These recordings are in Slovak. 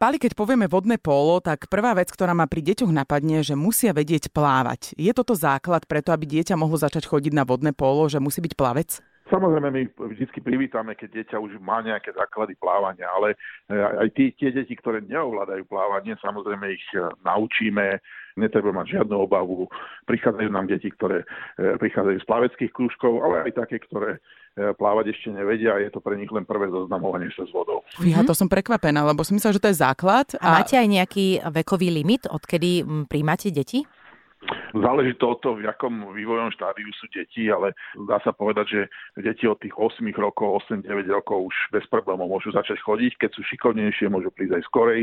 Pali, keď povieme vodné polo, tak prvá vec, ktorá ma pri deťoch napadne, že musia vedieť plávať. Je toto základ preto, aby dieťa mohlo začať chodiť na vodné polo, že musí byť plavec? Samozrejme, my vždy privítame, keď dieťa už má nejaké základy plávania, ale e, aj tí, tie deti, ktoré neovládajú plávanie, samozrejme ich e, naučíme, netreba mať žiadnu obavu. Prichádzajú nám deti, ktoré e, prichádzajú z plaveckých krúžkov, ale aj také, ktoré plávať ešte nevedia a je to pre nich len prvé zoznamovanie sa s vodou. Fíha, to som prekvapená, lebo som myslela, že to je základ. A, a máte aj nejaký vekový limit, odkedy príjmate deti? Záleží to od toho, v akom vývojom štádiu sú deti, ale dá sa povedať, že deti od tých 8 rokov, 8-9 rokov už bez problémov môžu začať chodiť. Keď sú šikovnejšie, môžu prísť aj skorej.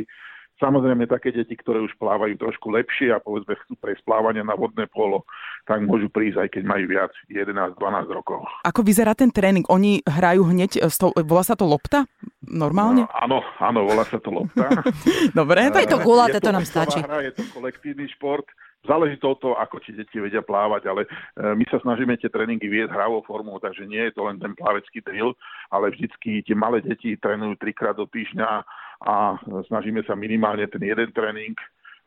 Samozrejme, také deti, ktoré už plávajú trošku lepšie a povedzme chcú prejsť plávanie na vodné polo, tak môžu prísť aj keď majú viac 11-12 rokov. Ako vyzerá ten tréning? Oni hrajú hneď, tou, volá sa to lopta? Normálne? No, áno, áno, volá sa to lopta. Dobre. To je to gulaté, to, to nám stačí. Hra, je to kolektívny šport Záleží to od toho, ako ti deti vedia plávať, ale e, my sa snažíme tie tréningy viesť hravou formou, takže nie je to len ten plavecký drill, ale vždycky tie malé deti trénujú trikrát do týždňa a snažíme sa minimálne ten jeden tréning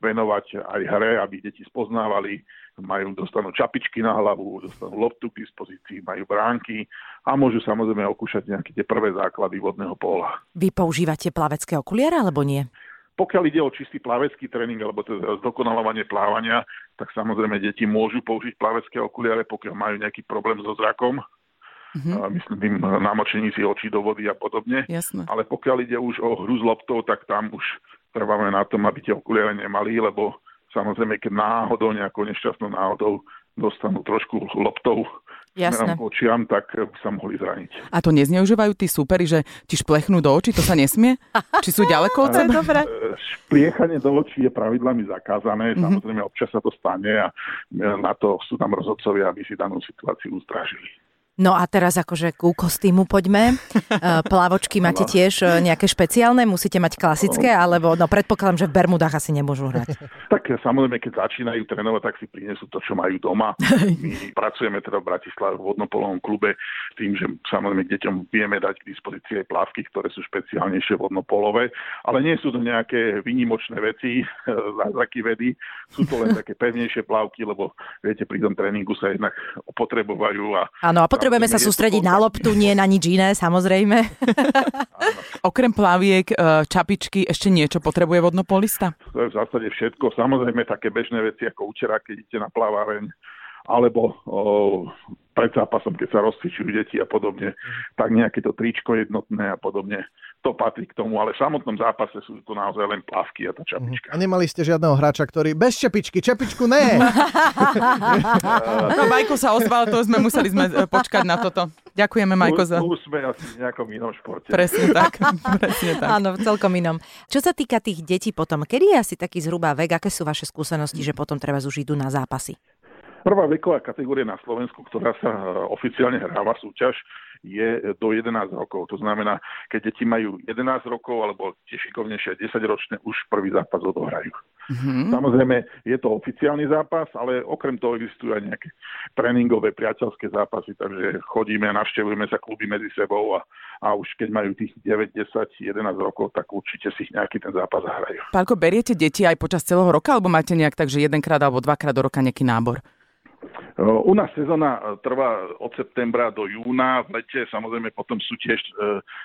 venovať aj hre, aby deti spoznávali, majú, dostanú čapičky na hlavu, dostanú loptu k dispozícii, majú bránky a môžu samozrejme okúšať nejaké tie prvé základy vodného pola. Vy používate plavecké okuliare alebo nie? Pokiaľ ide o čistý plavecký tréning alebo teda zdokonalovanie plávania, tak samozrejme deti môžu použiť plavecké okuliare, pokiaľ majú nejaký problém so zrakom. Mm-hmm. Myslím tým namočení si očí do vody a podobne. Jasne. Ale pokiaľ ide už o hru s loptou, tak tam už trváme na tom, aby tie okuliare nemali, lebo samozrejme, keď náhodou, nejakou nešťastnou náhodou dostanú trošku loptou Jasné. očiam, tak by sa mohli zraniť. A to nezneužívajú tí súperi, že ti šplechnú do očí, to sa nesmie? Či sú ďaleko od seba? Dobre. Špliechanie do očí je pravidlami zakázané, mm-hmm. samozrejme občas sa to stane a na to sú tam rozhodcovia, aby si danú situáciu ustrážili. No a teraz akože ku kostýmu poďme. E, plávočky máte tiež e, nejaké špeciálne? Musíte mať klasické? Alebo no predpokladám, že v Bermudách asi nemôžu hrať. Tak samozrejme, keď začínajú trénovať, tak si prinesú to, čo majú doma. My pracujeme teda v Bratislave v vodnopolovom klube tým, že samozrejme deťom vieme dať k dispozícii aj plávky, ktoré sú špeciálnejšie vodnopolové, ale nie sú to nejaké výnimočné veci, zázraky vedy, sú to len také pevnejšie plávky, lebo viete, pri tom tréningu sa jednak opotrebovajú. A, Áno, a potrebujeme sa sústrediť na loptu, nie na nič iné, samozrejme. Okrem plaviek, e, čapičky, ešte niečo potrebuje vodnopolista? To je v zásade všetko. Samozrejme také bežné veci ako účera, keď idete na plaváreň, alebo o, pred zápasom, keď sa rozcvičujú deti a podobne, tak nejaké to tričko jednotné a podobne to patrí k tomu, ale v samotnom zápase sú to naozaj len plavky a tá čapička. A nemali ste žiadneho hráča, ktorý bez čapičky, čapičku ne. no, Majko sa ozval, to sme museli sme e, počkať na toto. Ďakujeme, Majko, za... Tu sme asi v nejakom inom športe. Presne tak. Presne tak. Áno, celkom inom. Čo sa týka tých detí potom, kedy je asi taký zhruba vek, aké sú vaše skúsenosti, že potom treba už idú na zápasy? Prvá veková kategória na Slovensku, ktorá sa e, oficiálne hráva súťaž, je do 11 rokov. To znamená, keď deti majú 11 rokov alebo tie šikovnejšie 10 ročné, už prvý zápas odohrajú. Mm-hmm. Samozrejme, je to oficiálny zápas, ale okrem toho existujú aj nejaké tréningové, priateľské zápasy, takže chodíme a navštevujeme sa kluby medzi sebou a, a už keď majú tých 9, 10, 11 rokov, tak určite si nejaký ten zápas zahrajú. Pálko, beriete deti aj počas celého roka, alebo máte nejak tak, že jedenkrát alebo dvakrát do roka nejaký nábor? U nás sezóna e, trvá od septembra do júna, v lete samozrejme potom sú tiež e,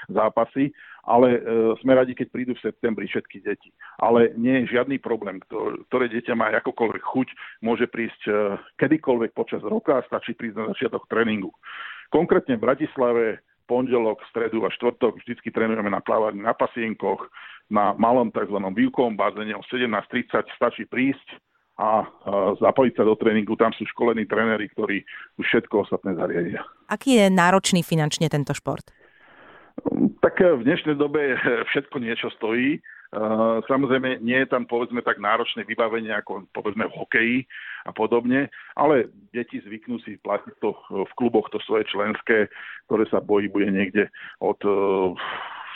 zápasy, ale e, sme radi, keď prídu v septembri všetky deti. Ale nie je žiadny problém, ktoré dieťa má akokoľvek chuť, môže prísť kedykoľvek počas roka a stačí prísť na začiatok tréningu. Konkrétne v Bratislave pondelok, stredu a štvrtok vždycky trénujeme na plávaní na pasienkoch, na malom tzv. výukovom bazéne o 17.30 stačí prísť, a zapojiť sa do tréningu. Tam sú školení tréneri, ktorí už všetko ostatné zariadia. Aký je náročný finančne tento šport? Tak v dnešnej dobe všetko niečo stojí. Samozrejme, nie je tam povedzme tak náročné vybavenie ako povedzme v hokeji a podobne, ale deti zvyknú si platiť to v kluboch to svoje členské, ktoré sa bojí bude niekde od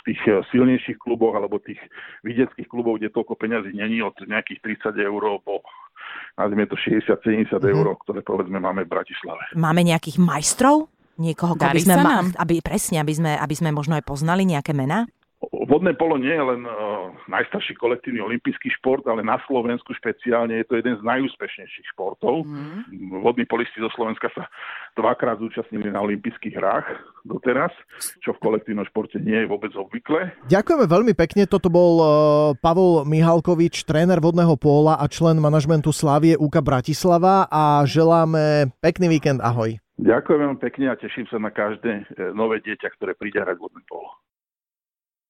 v tých silnejších kluboch alebo tých vidieckých klubov, kde toľko peňazí není od nejakých 30 eur po nazvime to 60-70 mm-hmm. eur, ktoré povedzme máme v Bratislave. Máme nejakých majstrov? Niekoho, by sme ma- aby, presne, aby sme, aby sme možno aj poznali nejaké mená? Vodné polo nie je len uh, najstarší kolektívny olimpijský šport, ale na Slovensku špeciálne je to jeden z najúspešnejších športov. Mm. Vodní polisti zo Slovenska sa dvakrát zúčastnili na olympijských hrách doteraz, čo v kolektívnom športe nie je vôbec obvykle. Ďakujeme veľmi pekne. Toto bol uh, Pavol Mihalkovič, tréner vodného póla a člen manažmentu Slavie UKA Bratislava a želáme pekný víkend. Ahoj. Ďakujem veľmi pekne a teším sa na každé e, nové dieťa, ktoré príde hrať vodné polo.